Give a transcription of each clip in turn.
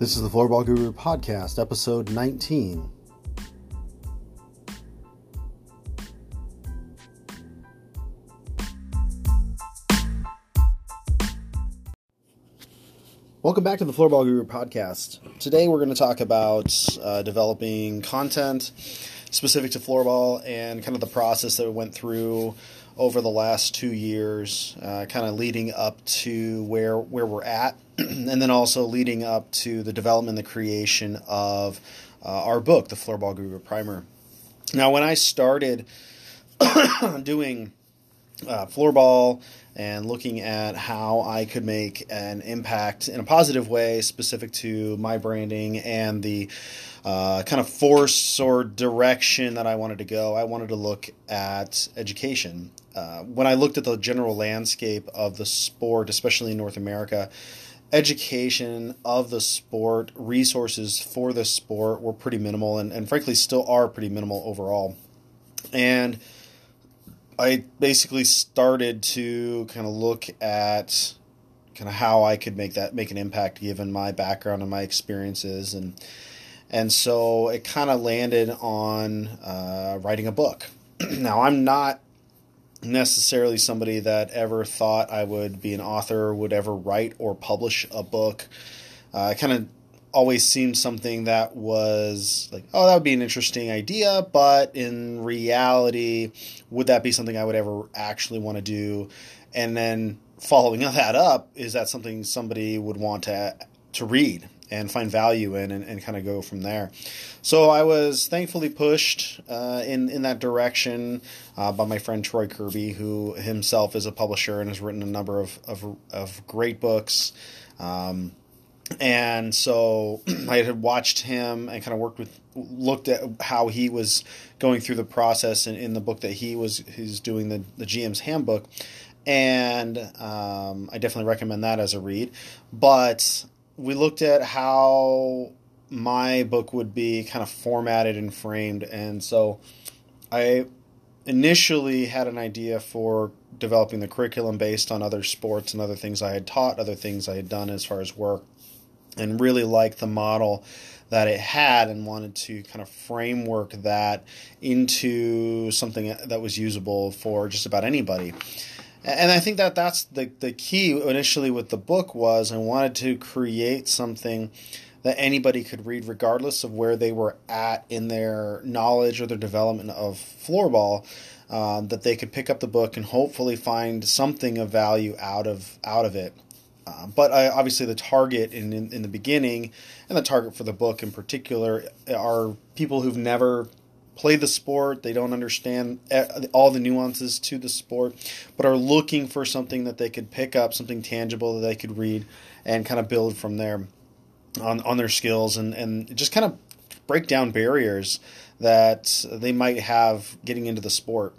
This is the Floorball Guru Podcast, episode 19. Welcome back to the Floorball Guru Podcast. Today we're going to talk about uh, developing content specific to floorball and kind of the process that we went through over the last two years, uh, kind of leading up to where where we're at, and then also leading up to the development, the creation of uh, our book, the Floorball Guru Primer. Now, when I started doing uh, floorball and looking at how I could make an impact in a positive way specific to my branding and the uh, kind of force or direction that I wanted to go. I wanted to look at education. Uh, when I looked at the general landscape of the sport, especially in North America, education of the sport, resources for the sport were pretty minimal and, and frankly still are pretty minimal overall. And I basically started to kind of look at kind of how I could make that make an impact given my background and my experiences and and so it kind of landed on uh, writing a book. now I'm not necessarily somebody that ever thought I would be an author, would ever write or publish a book. Uh, I kind of always seemed something that was like, oh, that would be an interesting idea, but in reality, would that be something I would ever actually want to do? And then following that up, is that something somebody would want to to read and find value in and, and kind of go from there. So I was thankfully pushed uh, in in that direction uh, by my friend Troy Kirby, who himself is a publisher and has written a number of of, of great books. Um, and so I had watched him and kind of worked with, looked at how he was going through the process in, in the book that he was he's doing the the GM's handbook, and um, I definitely recommend that as a read. But we looked at how my book would be kind of formatted and framed, and so I initially had an idea for developing the curriculum based on other sports and other things I had taught, other things I had done as far as work and really liked the model that it had and wanted to kind of framework that into something that was usable for just about anybody. And I think that that's the, the key initially with the book was I wanted to create something that anybody could read regardless of where they were at in their knowledge or their development of floorball. Um, that they could pick up the book and hopefully find something of value out of out of it. Uh, but obviously, the target in, in, in the beginning, and the target for the book in particular, are people who've never played the sport. They don't understand all the nuances to the sport, but are looking for something that they could pick up, something tangible that they could read, and kind of build from there on on their skills and and just kind of break down barriers that they might have getting into the sport.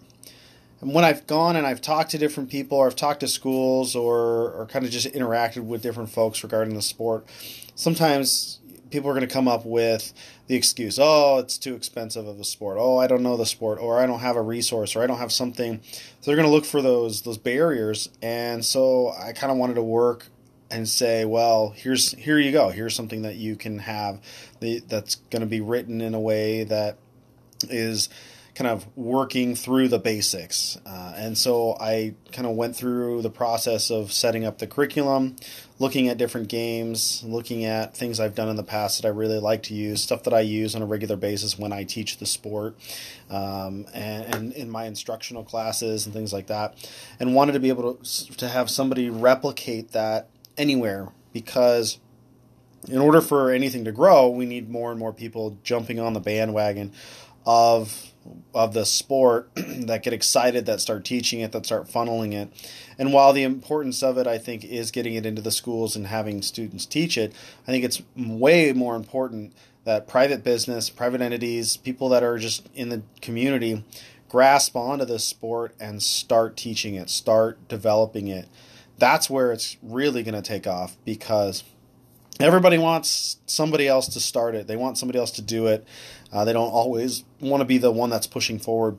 When I've gone and I've talked to different people, or I've talked to schools, or or kind of just interacted with different folks regarding the sport, sometimes people are going to come up with the excuse, "Oh, it's too expensive of a sport. Oh, I don't know the sport, or I don't have a resource, or I don't have something." So they're going to look for those those barriers, and so I kind of wanted to work and say, well, here's here you go. Here's something that you can have that's going to be written in a way that is kind of working through the basics. Uh, and so I kind of went through the process of setting up the curriculum, looking at different games, looking at things I've done in the past that I really like to use, stuff that I use on a regular basis when I teach the sport, um, and, and, in my instructional classes and things like that, and wanted to be able to, to have somebody replicate that anywhere because in order for anything to grow, we need more and more people jumping on the bandwagon of of the sport that get excited, that start teaching it, that start funneling it. And while the importance of it, I think, is getting it into the schools and having students teach it, I think it's way more important that private business, private entities, people that are just in the community grasp onto this sport and start teaching it, start developing it. That's where it's really going to take off because everybody wants somebody else to start it. They want somebody else to do it. Uh, they don't always want to be the one that's pushing forward.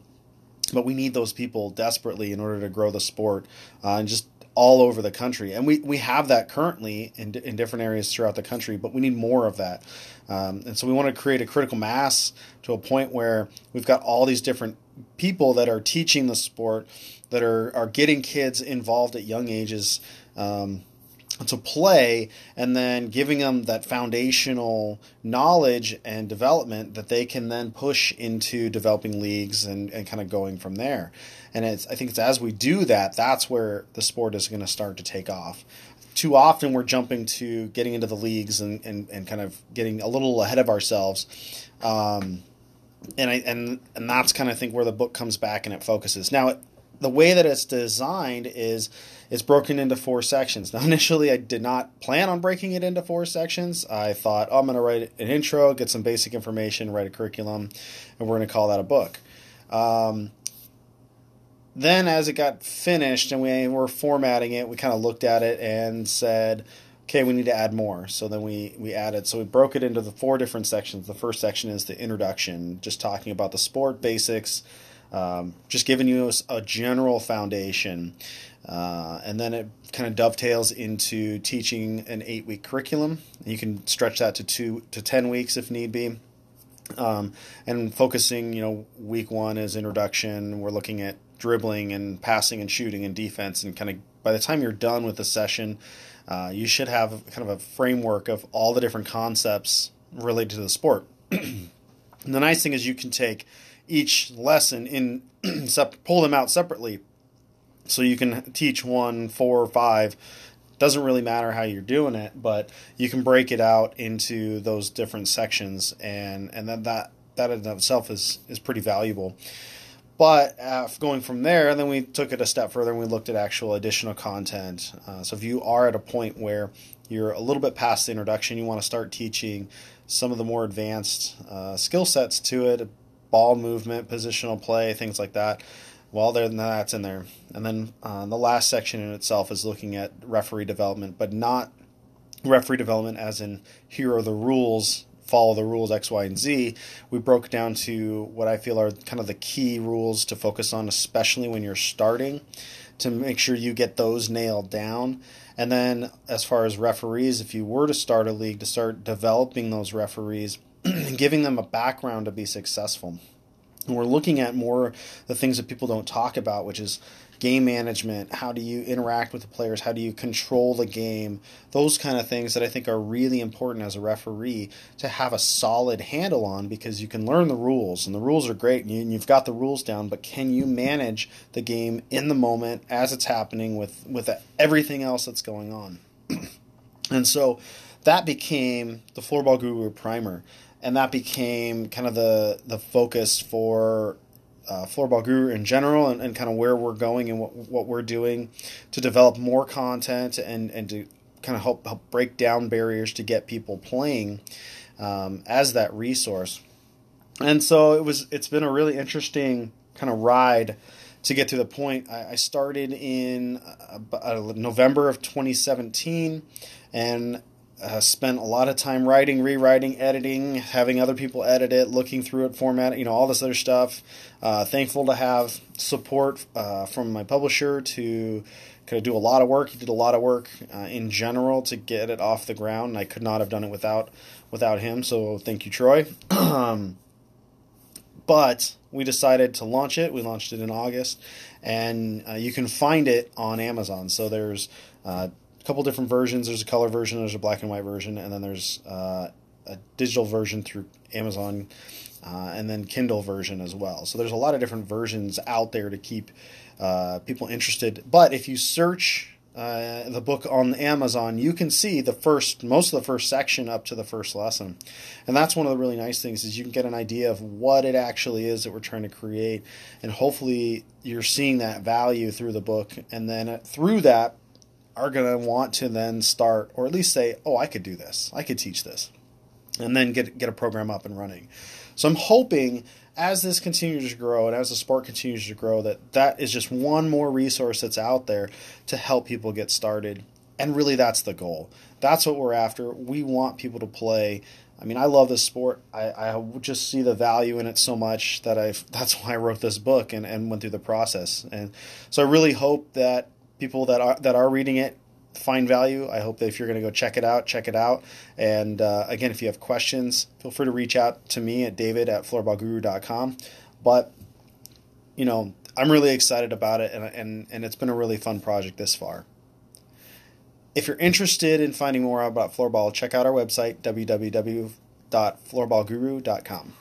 but we need those people desperately in order to grow the sport uh, and just all over the country. And we, we have that currently in, in different areas throughout the country, but we need more of that. Um, and so we want to create a critical mass to a point where we've got all these different people that are teaching the sport, that are, are getting kids involved at young ages. Um, to play and then giving them that foundational knowledge and development that they can then push into developing leagues and, and kind of going from there. And it's, I think it's as we do that, that's where the sport is going to start to take off. Too often we're jumping to getting into the leagues and, and, and kind of getting a little ahead of ourselves. Um, and I and and that's kind of I think where the book comes back and it focuses. Now, the way that it's designed is it's broken into four sections. Now, initially, I did not plan on breaking it into four sections. I thought, oh, I'm going to write an intro, get some basic information, write a curriculum, and we're going to call that a book. Um, then, as it got finished and we were formatting it, we kind of looked at it and said, okay, we need to add more. So then we, we added, so we broke it into the four different sections. The first section is the introduction, just talking about the sport basics, um, just giving you a, general foundation. Uh, and then it kind of dovetails into teaching an eight week curriculum. You can stretch that to two to 10 weeks if need be. Um, and focusing, you know, week one is introduction. We're looking at dribbling and passing and shooting and defense. And kind of by the time you're done with the session, uh, you should have kind of a framework of all the different concepts related to the sport. the nice thing is you can take each lesson in pull them out separately. So you can teach one four or five doesn't really matter how you're doing it but you can break it out into those different sections and and then that that in itself is is pretty valuable. But uh, going from there then we took it a step further and we looked at actual additional content. Uh, so if you are at a point where you're a little bit past the introduction you want to start teaching some of the more advanced uh, skill sets to it ball movement, positional play, things like that. Well, there, that's in there. And then uh, the last section in itself is looking at referee development, but not referee development as in here are the rules, follow the rules X, Y, and Z. We broke down to what I feel are kind of the key rules to focus on, especially when you're starting, to make sure you get those nailed down. And then, as far as referees, if you were to start a league, to start developing those referees giving them a background to be successful. And we're looking at more the things that people don't talk about, which is game management. How do you interact with the players? How do you control the game? Those kind of things that I think are really important as a referee to have a solid handle on because you can learn the rules and the rules are great and you've got the rules down, but can you manage the game in the moment as it's happening with, with everything else that's going on? and so that became the Floorball Guru primer and that became kind of the the focus for uh, Floorball Guru in general, and, and kind of where we're going and what what we're doing to develop more content and and to kind of help help break down barriers to get people playing um, as that resource. And so it was. It's been a really interesting kind of ride to get to the point. I, I started in uh, uh November of 2017, and uh, spent a lot of time writing, rewriting, editing, having other people edit it, looking through it, format, you know, all this other stuff. Uh, thankful to have support uh, from my publisher to kind of do a lot of work. He did a lot of work uh, in general to get it off the ground, I could not have done it without without him. So thank you, Troy. um, but we decided to launch it. We launched it in August, and uh, you can find it on Amazon. So there's uh, couple different versions. There's a color version, there's a black and white version, and then there's uh, a digital version through Amazon, uh, and then Kindle version as well. So there's a lot of different versions out there to keep uh, people interested. But if you search uh, the book on Amazon, you can see the first, most of the first section up to the first lesson, and that's one of the really nice things is you can get an idea of what it actually is that we're trying to create, and hopefully you're seeing that value through the book, and then through that are going to want to then start, or at least say, oh, I could do this, I could teach this, and then get, get a program up and running. So I'm hoping as this continues to grow and as the sport continues to grow that that is just one more resource that's out there to help people get started and really that's the goal that's what we're after we want people to play I mean, I love this sport. I, I just see the value in it so much that I that's why I wrote this book and, and went through the process. And so I really hope that people that are that are reading it find value. I hope that if you're going to go check it out, check it out. And uh, again, if you have questions, feel free to reach out to me at david at floorballguru.com. But, you know, I'm really excited about it, and, and, and it's been a really fun project this far. If you're interested in finding more about floorball, check out our website, www.floorballguru.com.